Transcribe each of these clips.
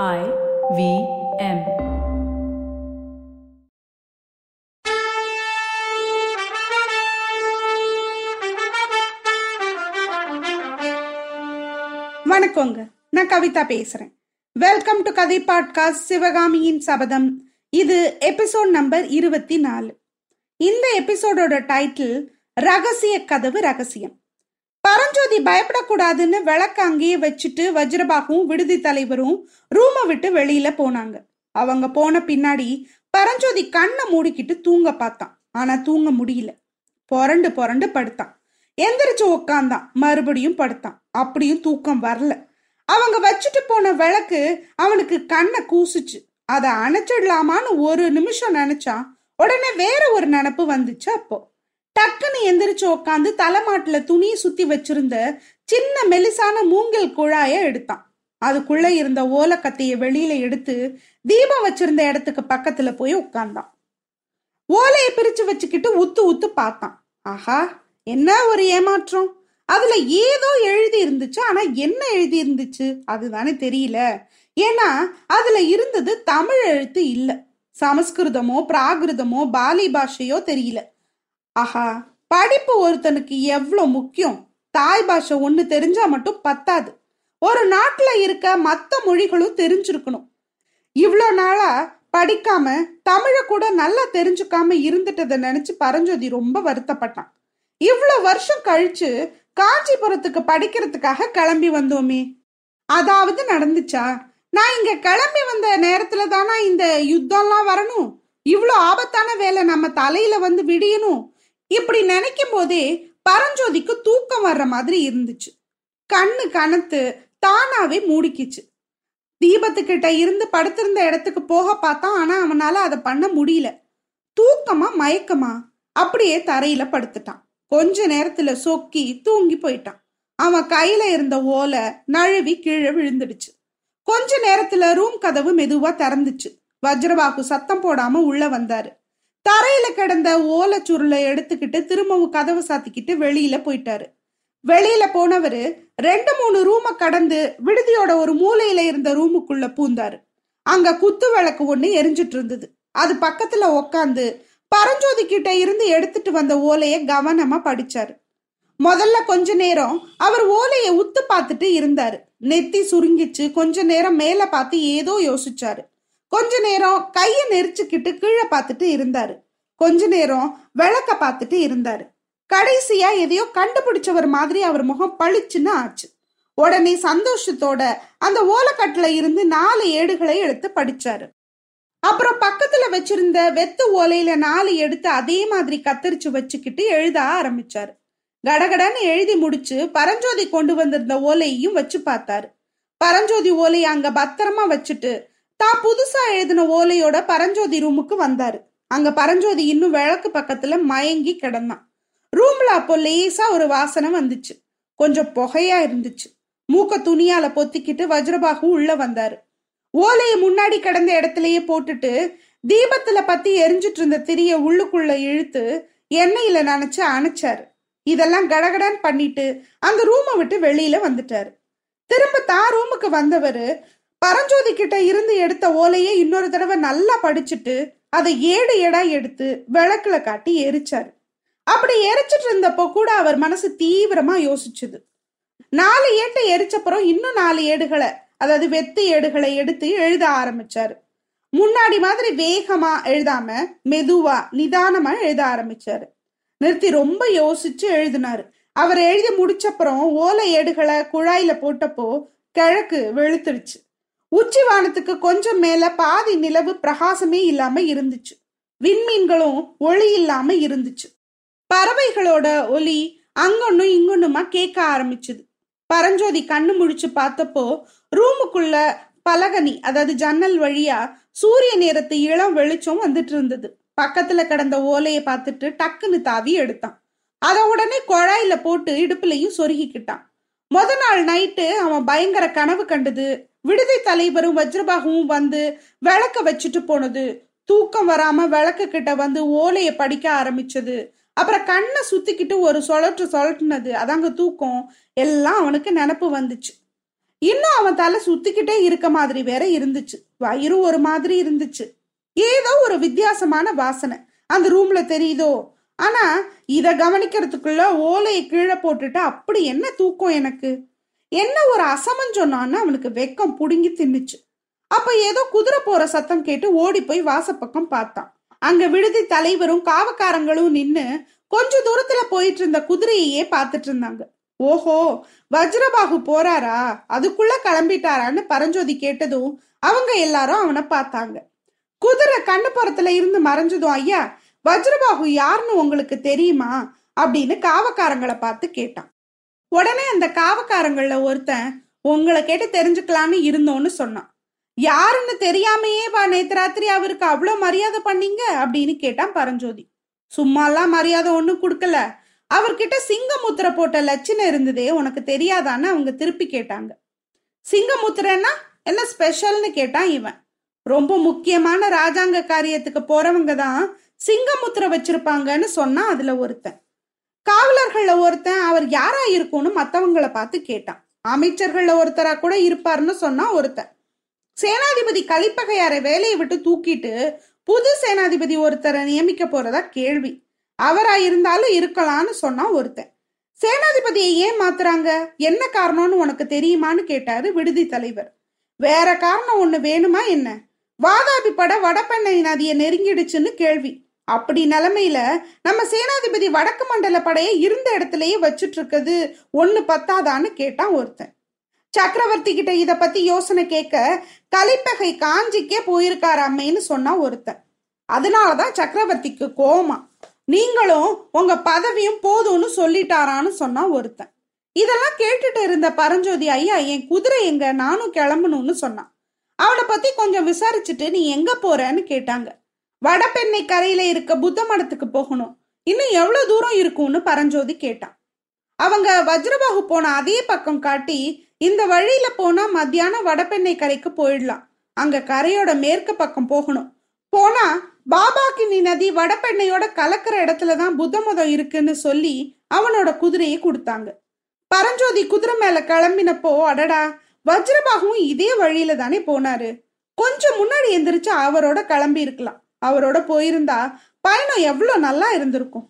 I V M. வணக்கங்க. நான் கவிதா பேசுறேன். வெல்கம் டு கதை பாட்காஸ்ட் சிவகாமியின் சபதம் இது எபிசோட் நம்பர் இருபத்தி நாலு. இந்த எபிசோடோட டைட்டில் ரகசிய கதவு ரகசியம். பரஞ்சோதி பயப்படக்கூடாதுன்னு விளக்க அங்கேயே வச்சுட்டு வஜ்ரபாகும் விடுதி தலைவரும் ரூமை விட்டு வெளியில போனாங்க. அவங்க போன பின்னாடி பரஞ்சோதி கண்ணை மூடிக்கிட்டு தூங்க பார்த்தான். ஆனா தூங்க முடியல. புரண்டு புரண்டு படுத்தான். எந்திரிச்சு உக்காந்தான். மறுபடியும் படுத்தான். அப்படியும் தூக்கம் வரல. அவங்க வச்சுட்டு போன விளக்கு அவனுக்கு கண்ணை கூசுச்சு. அதை அணைச்சிடலாமான்னு ஒரு நிமிஷம் நினைச்சான் உடனே வேற ஒரு நினப்பு வந்துச்சு அப்போ. டக்குன்னு எந்திரிச்சு உக்காந்து தலைமாட்டுல துணியை சுத்தி வச்சிருந்த சின்ன மெலிசான மூங்கில் குழாய எடுத்தான். அதுக்குள்ள இருந்த ஓலக்கத்தைய வெளியில எடுத்து தீபம் வச்சிருந்த இடத்துக்கு பக்கத்துல போய் உட்கார்ந்தான் ஓலையை பிரிச்சு வச்சுக்கிட்டு உத்து உத்து பார்த்தான். ஆஹா என்ன ஒரு ஏமாற்றம்? அதுல ஏதோ எழுதி இருந்துச்சு ஆனா என்ன எழுதி இருந்துச்சு? அதுதானே தெரியல. ஏன்னா அதுல இருந்தது தமிழ் எழுத்து இல்ல. சமஸ்கிருதமோ பிராகிருதமோ பாலி பாஷையோ தெரியல. ஆஹா படிப்பு ஒருத்தனுக்கு எவ்வளோ முக்கியம்? தாய் பாஷை ஒன்று தெரிஞ்சா மட்டும் பத்தாது. ஒரு நாட்டில் இருக்க மற்ற மொழிகளும் தெரிஞ்சிருக்கணும். இவ்வளோ நாளா படிக்காம தமிழை கூட நல்லா தெரிஞ்சுக்காம இருந்துட்டதை நினைச்சு பரஞ்சோதி ரொம்ப வருத்தப்பட்டான். இவ்வளோ வருஷம் கழிச்சு காஞ்சிபுரத்துக்கு படிக்கிறதுக்காக கிளம்பி வந்தோமே. அதாவது நடந்துச்சா? நான் இங்க கிளம்பி வந்த நேரத்துல தானா இந்த யுத்தம்லாம் வரணும்? இவ்வளோ ஆபத்தான வேலை நம்ம தலையில வந்து விடியணும்? இப்படி நினைக்கும் போதே பரஞ்சோதிக்கு தூக்கம் வர்ற மாதிரி இருந்துச்சு. கண்ணு கனத்து தானாவே மூடிக்கிச்சு. தீபத்துக்கிட்ட இருந்து படுத்திருந்த இடத்துக்கு போக பார்த்தான் ஆனா அவனால அதை பண்ண முடியல. தூக்கமா மயக்கமா அப்படியே தரையில படுத்துட்டான். கொஞ்ச நேரத்துல சொக்கி தூங்கி போயிட்டான். அவன் கையில இருந்த ஓலை நழுவி கீழே விழுந்துடுச்சு. கொஞ்ச நேரத்துல ரூம் கதவு மெதுவா திறந்துச்சு. வஜ்ரபாகு சத்தம் போடாம உள்ள வந்தாரு. தரையில கிடந்த ஓலை சுருளை எடுத்துக்கிட்டு திரும்பவும் கதவை சாத்திக்கிட்டு வெளியில போயிட்டாரு. வெளியில போனவரு ரெண்டு மூணு ரூமை கடந்து விடுதியோட ஒரு மூலையில இருந்த ரூமுக்குள்ள பூந்தாரு. அங்க குத்து விளக்கு ஒண்ணு எரிஞ்சிட்டு இருந்தது. அது பக்கத்துல உக்காந்து பரஞ்சோதி கிட்ட இருந்து எடுத்துட்டு வந்த ஓலைய கவனமா படிச்சாரு. முதல்ல கொஞ்ச நேரம் அவர் ஓலைய உத்து பார்த்துட்டு இருந்தாரு. நெத்தி சுருங்கிச்சு. கொஞ்ச நேரம் மேல பார்த்து ஏதோ யோசிச்சாரு. கொஞ்ச நேரம் கையை நெரிச்சுக்கிட்டு கீழே பார்த்துட்டு இருந்தாரு. கொஞ்ச நேரம் விளக்க பார்த்துட்டு இருந்தாரு. கடைசியா எதையோ கண்டுபிடிச்சவர் மாதிரி அவர் முகம் பளிச்சுன்னு ஆச்சு. உடனே சந்தோஷத்தோட அந்த ஓலக்கட்டுல இருந்து நாலு ஏடுகளை எடுத்து படிச்சாரு. அப்புறம் பக்கத்துல வச்சிருந்த வெத்து ஓலையில நாலு எடுத்து அதே மாதிரி கத்தரிச்சு வச்சுக்கிட்டு எழுத ஆரம்பிச்சாரு. கடகடன்னு எழுதி முடிச்சு பரஞ்சோதி கொண்டு வந்திருந்த ஓலையையும் வச்சு பார்த்தாரு. பரஞ்சோதி ஓலையை அங்க பத்திரமா வச்சுட்டு தான் புதுசா எழுதின ஓலையோட பரஞ்சோதி ரூமுக்கு வந்தாரு. அங்க பரஞ்சோதி இன்னும் விளக்கு பக்கத்துல மயங்கி கிடந்தான். ரூம்ல அப்போ லேசா ஒரு வாசனை வந்துச்சு. கொஞ்சம் புகையா இருந்துச்சு. மூக்க துணியால பொத்திக்கிட்டு வஜ்ரபாகு உள்ள வந்தாரு. ஓலையை முன்னாடி கிடந்த இடத்துலயே போட்டுட்டு தீபத்துல பத்தி எரிஞ்சிட்டு இருந்த திரிய உள்ளுக்குள்ள இழுத்து எண்ணெயில நினைச்சு அணைச்சாரு. இதெல்லாம் கடகடான் பண்ணிட்டு அந்த ரூமை விட்டு வெளியில வந்துட்டாரு. திரும்ப தான் ரூமுக்கு வந்தவர் பரஞ்சோதி கிட்ட இருந்து எடுத்த ஓலையை இன்னொரு தடவை நல்லா படிச்சுட்டு அதை ஏடு ஏடா எடுத்து விளக்குல காட்டி எரிச்சாரு. அப்படி எரிச்சிட்டு இருந்தப்போ கூட அவர் மனசு தீவிரமா யோசிச்சுது. நாலு ஏட்டை எரிச்சப்புறம் இன்னும் நாலு ஏடுகளை அதாவது வெத்து ஏடுகளை எடுத்து எழுத ஆரம்பிச்சாரு. முன்னாடி மாதிரி வேகமா எழுதாம மெதுவா நிதானமா எழுத ஆரம்பிச்சாரு. நிறுத்தி ரொம்ப யோசிச்சு எழுதினாரு. அவர் எழுதி முடிச்சப்புறம் ஓலை ஏடுகளை குழாயில போட்டப்போ கிழக்கு வெளுத்துடுச்சு. உச்சி வானத்துக்கு கொஞ்சம் மேல பாதி நிலவு பிரகாசமே இல்லாம இருந்துச்சு. விண்மீன்களும் ஒளி இல்லாம இருந்துச்சு. பறவைகளோட ஒலி அங்கொன்னும் இங்கொன்னுமா கேட்க ஆரம்பிச்சுது. பரஞ்சோதி கண்ணு முழிச்சு பார்த்தப்போ ரூமுக்குள்ள பலகனி அதாவது ஜன்னல் வழியா சூரிய நேரத்து இளம் வெளிச்சம் வந்துட்டு இருந்தது. பக்கத்துல கிடந்த ஓலையை பார்த்துட்டு டக்குன்னு தாவி எடுத்தான். அதை உடனே குழாயில போட்டு இடுப்புலையும் சொருகிக்கிட்டான். முத நாள் நைட்டு அவன் பயங்கர கனவு கண்டது விடுதி தலைவரும் வஜ்ரபாகவும் வந்து விளக்க வச்சுட்டு போனது. தூக்கம் வராம விளக்கு கிட்ட வந்து ஓலைய படிக்க ஆரம்பிச்சது. அப்புறம் கண்ணை சுத்திக்கிட்டு ஒரு சொலட்டு சொலட்டுனது. அதாங்க தூக்கம். எல்லாம் அவனுக்கு நினப்பு வந்துச்சு. இன்னும் அவன் தலை சுத்திக்கிட்டே இருக்க மாதிரி வேற இருந்துச்சு. வயிறும் ஒரு மாதிரி இருந்துச்சு. ஏதோ ஒரு வித்தியாசமான வாசனை. அந்த ரூம்ல தெரியுதோ? ஆனா இத கவனிக்கிறதுக்குள்ள ஓலையை கீழே போட்டுட்டு அப்படி என்ன தூக்கம் எனக்கு? என்ன ஒரு அசமம் சொன்னான்னு அவனுக்கு வெக்கம் புடுங்கி தின்னுச்சு. அப்ப ஏதோ குதிரை போற சத்தம் கேட்டு ஓடி போய் வாசப்பக்கம் பார்த்தான். அங்க விடுதி தலைவரும் காவக்காரங்களும் நின்னு கொஞ்ச தூரத்துல போயிட்டு இருந்த குதிரையையே பார்த்துட்டு இருந்தாங்க. ஓஹோ வஜ்ரபாகு போறாரா? அதுக்குள்ள கிளம்பிட்டாரான்னு பரஞ்சோதி கேட்டதும் அவங்க எல்லாரும் அவனை பார்த்தாங்க. குதிரை கண்ணுப்புறத்துல இருந்து மறைஞ்சதும் ஐயா வஜ்ரபாகு யாருன்னு உங்களுக்கு தெரியுமா? அப்படின்னு காவக்காரங்களை பார்த்து கேட்டான். உடனே அந்த காவக்காரங்களில் ஒருத்தன் உங்களை கேட்டு தெரிஞ்சுக்கலான்னு இருந்தோன்னு சொன்னான். யாருன்னு தெரியாமையே வா நேத்து ராத்திரி அவருக்கு அவ்வளோ மரியாதை பண்ணீங்க? அப்படின்னு கேட்டான் பரஞ்சோதி. சும்மாலாம் மரியாதை ஒன்றும் கொடுக்கல. அவர்கிட்ட சிங்கமுத்திரை போட்ட லட்சணம் இருந்ததே உனக்கு தெரியாதான்னு அவங்க திருப்பி கேட்டாங்க. சிங்கமுத்திரன்னா என்ன ஸ்பெஷல்னு கேட்டான் இவன். ரொம்ப முக்கியமான ராஜாங்க காரியத்துக்கு போறவங்க தான் சிங்கமுத்திரை வச்சிருப்பாங்கன்னு சொன்னா அதுல ஒருத்தன். காவலர்கள்ல ஒருத்தன் அவர் யாரா இருக்கும்னு மத்தவங்கள பார்த்து கேட்டான். அமைச்சர்கள்ல ஒருத்தரா கூட இருப்பாருன்னு சொன்னா ஒருத்தன். சேனாதிபதி கலிப்பகையாரை வேலையை விட்டு தூக்கிட்டு புது சேனாதிபதி ஒருத்தரை நியமிக்க போறதா கேள்வி. அவரா இருந்தாலும் இருக்கலாம்னு சொன்னா ஒருத்தன். சேனாதிபதியை ஏன் மாத்துறாங்க? என்ன காரணம்னு உனக்கு தெரியுமான்னு கேட்டாரு விடுதி தலைவர். வேற காரணம் ஒண்ணு வேணுமா என்ன? வாதாபி பட வடபெண்ணை நதியை நெருங்கிடுச்சுன்னு கேள்வி. அப்படி நிலைமையில நம்ம சேனாதிபதி வடக்கு மண்டல படையை இருந்த இடத்துலயே வச்சுட்டு இருக்குது ஒன்னு பத்தாதான்னு கேட்டான் ஒருத்தன். சக்கரவர்த்தி கிட்ட இத பத்தி யோசனை கேட்க கலிப்பகை காஞ்சிக்கே போயிருக்காரு அம்மைன்னு சொன்னா ஒருத்தன். அதனாலதான் சக்கரவர்த்திக்கு கோமா நீங்களும் உங்க பதவியும் போதும்னு சொல்லிட்டாரான்னு சொன்னா ஒருத்தன். இதெல்லாம் கேட்டுட்டு இருந்த பரஞ்சோதி ஐயா என் குதிரை எங்க? நானும் கிளம்பணும்னு சொன்னான். அவனை பத்தி கொஞ்சம் விசாரிச்சுட்டு நீ எங்க போறன்னு கேட்டாங்க. வடபெண்ணை கரையில இருக்க புத்த மடத்துக்கு போகணும். இன்னும் எவ்வளவு தூரம் இருக்கும்னு பரஞ்சோதி கேட்டான். அவங்க வஜ்ரபாகு போன அதே பக்கம் காட்டி இந்த வழியில போனா மத்தியானம் வடபெண்ணை கரைக்கு போயிடலாம். அங்க கரையோட மேற்கு பக்கம் போகணும். போனா பாபாக்கினி நதி வடபெண்ணையோட கலக்கிற இடத்துல தான் புத்த மதம் இருக்குன்னு சொல்லி அவனோட குதிரையை கொடுத்தாங்க. பரஞ்சோதி குதிரை மேல கிளம்பினப்போ அடடா வஜ்ரபாகவும் இதே வழியில தானே போனாரு. கொஞ்சம் முன்னாடி எந்திரிச்சு அவரோட கிளம்பி இருக்கலாம். அவரோட போயிருந்தா பயணம் எவ்வளோ நல்லா இருந்திருக்கும்.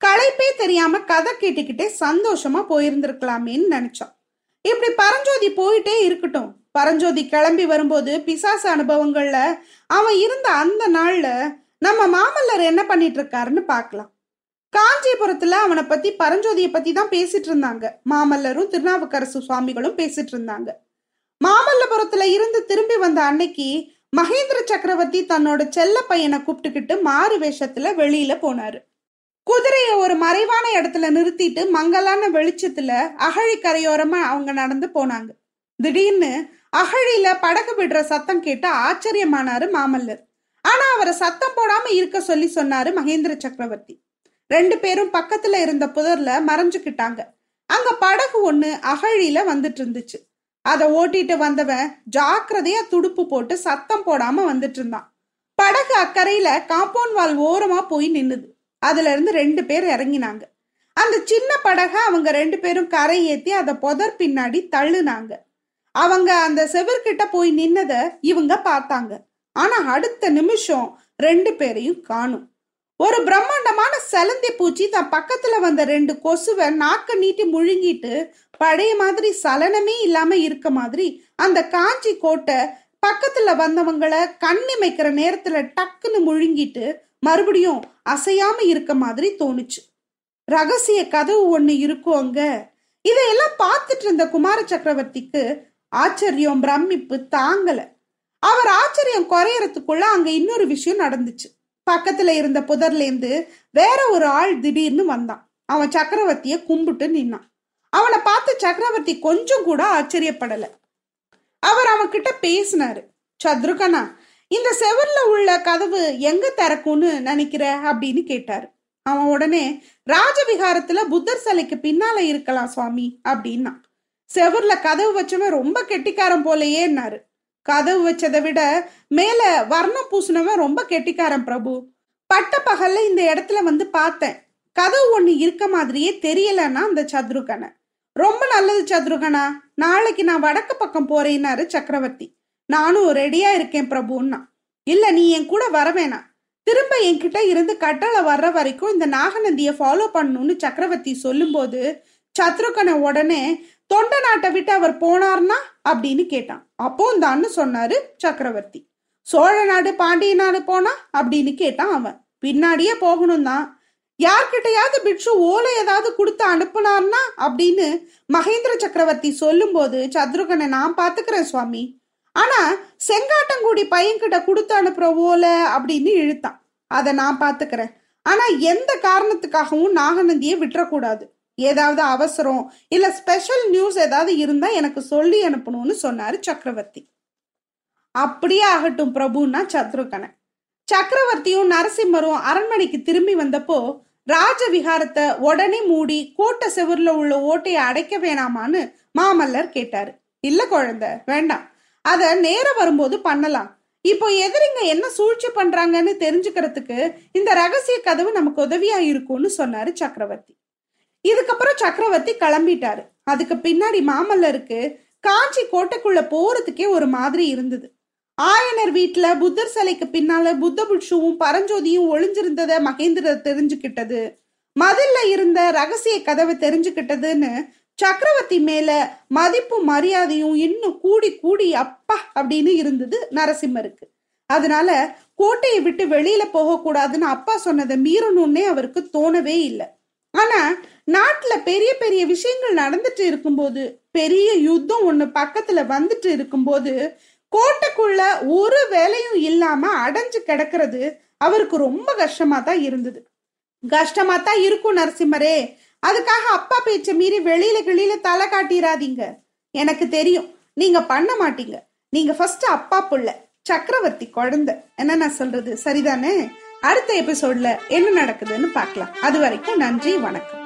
களைப்பே தெரியாம கதை கேட்டுக்கிட்டே சந்தோஷமா போயிருந்திருக்கலாமேன்னு நினைச்சோம். இப்படி பரஞ்சோதி போயிட்டே இருக்கட்டும். பரஞ்சோதி கிளம்பி வரும்போது பிசாசு அனுபவங்கள்ல அவன் இருந்த அந்த நாள்ல நம்ம மாமல்லர் என்ன பண்ணிட்டு இருக்காருன்னு பார்க்கலாம். காஞ்சிபுரத்துல அவனை பத்தி பரஞ்சோதியை பத்தி தான் பேசிட்டு இருந்தாங்க. மாமல்லரும் திருநாவுக்கரசு சுவாமிகளும் பேசிட்டு இருந்தாங்க. மாமல்லபுரத்துல இருந்து திரும்பி வந்த அன்னைக்கு மகேந்திர சக்கரவர்த்தி தன்னோட செல்ல பையனை கூப்பிட்டுக்கிட்டு மாறு வேஷத்துல வெளியில போனாரு. குதிரைய ஒரு மறைவான இடத்துல நிறுத்திட்டு மங்கலான வெளிச்சத்துல அகழி கரையோரமா அவங்க நடந்து போனாங்க. திடீர்னு அகழியில படகு விடுற சத்தம் கேட்டு ஆச்சரியமானாரு மாமல்லர். ஆனா அவரை சத்தம் போடாம இருக்க சொல்லி சொன்னாரு மகேந்திர சக்கரவர்த்தி. ரெண்டு பேரும் பக்கத்துல இருந்த புதர்ல மறைஞ்சுக்கிட்டாங்க. அங்க படகு ஒண்ணு அகழியில வந்துட்டு இருந்துச்சு. அதை ஓட்டிட்டு வந்தவன் ஜாக்கிரதையா துடுப்பு போட்டு சத்தம் போடாம வந்துட்டு இருந்தான் படகு அக்கறையில காம்பவுண்ட் வால் ஓரமா போய் நின்னுது. அதுல இருந்து ரெண்டு பேர் இறங்கினாங்க. அந்த சின்ன படக அவங்க ரெண்டு பேரும் கரை ஏத்தி அதை புதர் பின்னாடி தள்ளுனாங்க. அவங்க அந்த செவர்கிட்ட போய் நின்னத இவங்க பார்த்தாங்க. ஆனா அடுத்த நிமிஷம் ரெண்டு பேரையும் காணும். ஒரு பிரம்மாண்டமான செலந்தி பூச்சி தன் பக்கத்துல வந்த ரெண்டு கொசுவை நாக்க நீட்டி முழுங்கிட்டு பழைய மாதிரி சலனமே இல்லாம இருக்க மாதிரி அந்த காஞ்சி கோட்டை பக்கத்துல வந்தவங்கள கண்ணிமைக்கிற நேரத்துல டக்குன்னு முழுங்கிட்டு மறுபடியும் அசையாம இருக்க மாதிரி தோணுச்சு. ரகசிய கதவு ஒண்ணு இருக்கும் அங்க? இதையெல்லாம் பார்த்துட்டு இருந்த குமார சக்கரவர்த்திக்கு ஆச்சரியம் பிரமிப்பு தாங்கல. அவர் ஆச்சரியம் குறையறதுக்குள்ள அங்க இன்னொரு விஷயம் நடந்துச்சு. பக்கத்துல இருந்த புதர்லேருந்து வேற ஒரு ஆள் திடீர்னு வந்தான். அவன் சக்கரவர்த்திய கும்பிட்டு நின்னான். அவனை பார்த்து சக்கரவர்த்தி கொஞ்சம் கூட ஆச்சரியப்படல. அவர் அவன் கிட்ட பேசினாரு. சத்ருகனா இந்த செவர்ல உள்ள கதவு எங்க திறக்கும்னு நினைக்கிற? அப்படின்னு கேட்டாரு. அவன் உடனே ராஜவிகாரத்துல புத்தர் சிலைக்கு பின்னால இருக்கலாம் சுவாமி அப்படின்னா. செவர்ல கதவு வச்சவன் ரொம்ப கெட்டிக்காரன் போலயேன்னாரு கதவு வச்சதை விட மேல வர்ணம் பூசினவன் ரொம்ப கெட்டிக்காரன் பிரபு. பட்ட பகல்ல இந்த இடத்துல வந்து பார்த்தேன். கதவு ஒண்ணு இருக்க மாதிரியே தெரியலன்னா அந்த சத்ருகனை. ரொம்ப நல்லது சத்ருகனா நாளைக்கு நான் வடக்கு பக்கம் போறேன்னாரு சக்கரவர்த்தி. நானும் ரெடியா இருக்கேன் பிரபுன்னா. இல்ல நீ என் கூட வர வேணாம். திரும்ப என்கிட்ட இருந்து கட்டளை வர்ற வரைக்கும் இந்த நாகநந்தியை ஃபாலோ பண்ணணும்னு சக்கரவர்த்தி சொல்லும்போது சத்ருகனை உடனே தொண்ட நாட்டை விட்டு அவர் போனார்னா அப்படின்னு கேட்டான். அப்போ தான்னு சொன்னாரு சக்கரவர்த்தி சோழ நாடு பாண்டிய நாடு போனா? அப்படின்னு கேட்டான் அவன். பின்னாடியே போகணும் தான். யார்கிட்டயாவது பிட்சு ஓலை ஏதாவது கொடுத்து அனுப்புனார்னா? அப்படின்னு மகேந்திர சக்கரவர்த்தி சொல்லும்போது சத்ருகனை நான் பாத்துக்கிறேன் சுவாமி. ஆனா செங்காட்டங்குடி பையன்கிட்ட கொடுத்து அனுப்புற ஓலை? அப்படின்னு இழுத்தான். அதை நான் பாத்துக்கிறேன் ஆனா எந்த காரணத்துக்காகவும் நாகநந்தியை விட்டுறக்கூடாது. ஏதாவது அவசரம் இல்ல ஸ்பெஷல் நியூஸ் ஏதாவது இருந்தா எனக்கு சொல்லி அனுப்பணும்னு சொன்னாரு சக்கரவர்த்தி. அப்படியே ஆகட்டும் பிரபுன்னா சத்ருகனன் சக்கரவர்த்தியும் நரசிம்மரும் அரண்மனைக்கு திரும்பி வந்தப்போ ராஜவிகாரத்தை உடனே மூடி கோட்டை செவுர்ல உள்ள ஓட்டையை அடைக்க வேணாமான்னு மாமல்லர் கேட்டாரு. இல்ல குழந்தை வேண்டாம். அத நேரம் வரும்போது பண்ணலாம். இப்போ எதிரிங்க என்ன சூழ்ச்சி பண்றாங்கன்னு தெரிஞ்சுக்கிறதுக்கு இந்த ரகசிய கதவு நமக்கு உதவியா இருக்கும்னு சொன்னாரு சக்கரவர்த்தி. இதுக்கப்புறம் சக்கரவர்த்தி கிளம்பிட்டாரு. அதுக்கு பின்னாடி மாமல்லருக்கு காஞ்சி கோட்டைக்குள்ள போறதுக்கே ஒரு மாதிரி இருந்தது. ஆயனர் வீட்டுல புத்தர் சிலைக்கு பின்னால புத்த புட்சுவும் பரஞ்சோதியும் ஒளிஞ்சிருந்தத மகேந்திரர் தெரிஞ்சுக்கிட்டது. மதில்ல இருந்த ரகசிய கதவை தெரிஞ்சுக்கிட்டதுன்னு சக்கரவர்த்தி மேல மதிப்பு மரியாதையும் இன்னும் கூடி கூடி அப்பா அப்படின்னு இருந்தது நரசிம்மருக்கு. அதனால கோட்டையை விட்டு வெளியில போக கூடாதுன்னு அப்பா சொன்னதை மீறணும்னே அவருக்கு தோணவே இல்லை. ஆனா நாட்டுல பெரிய பெரிய விஷயங்கள் நடந்துட்டு இருக்கும்போது பெரிய யுத்தம் ஒண்ணு பக்கத்துல வந்துட்டு இருக்கும்போது கோட்டைக்குள்ள ஒரு வேலையும் இல்லாம அடைஞ்சு கிடக்கிறது அவருக்கு ரொம்ப கஷ்டமா தான் இருந்தது. கஷ்டமா தான் இருக்கும் நரசிம்மரே. அதுக்காக அப்பா பேச்ச மீறி வெளியில கிளியில தலை காட்டிடாதீங்க எனக்கு தெரியும். நீங்க பண்ண மாட்டீங்க. நீங்க ஃபர்ஸ்ட் அப்பா புள்ள சக்கரவர்த்தி குழந்தை. என்ன நான் சொல்றது? சரிதானே? அடுத்த எபிசோட்ல என்ன நடக்குதுன்னு பார்க்கலாம். அது வரைக்கும் நன்றி வணக்கம்.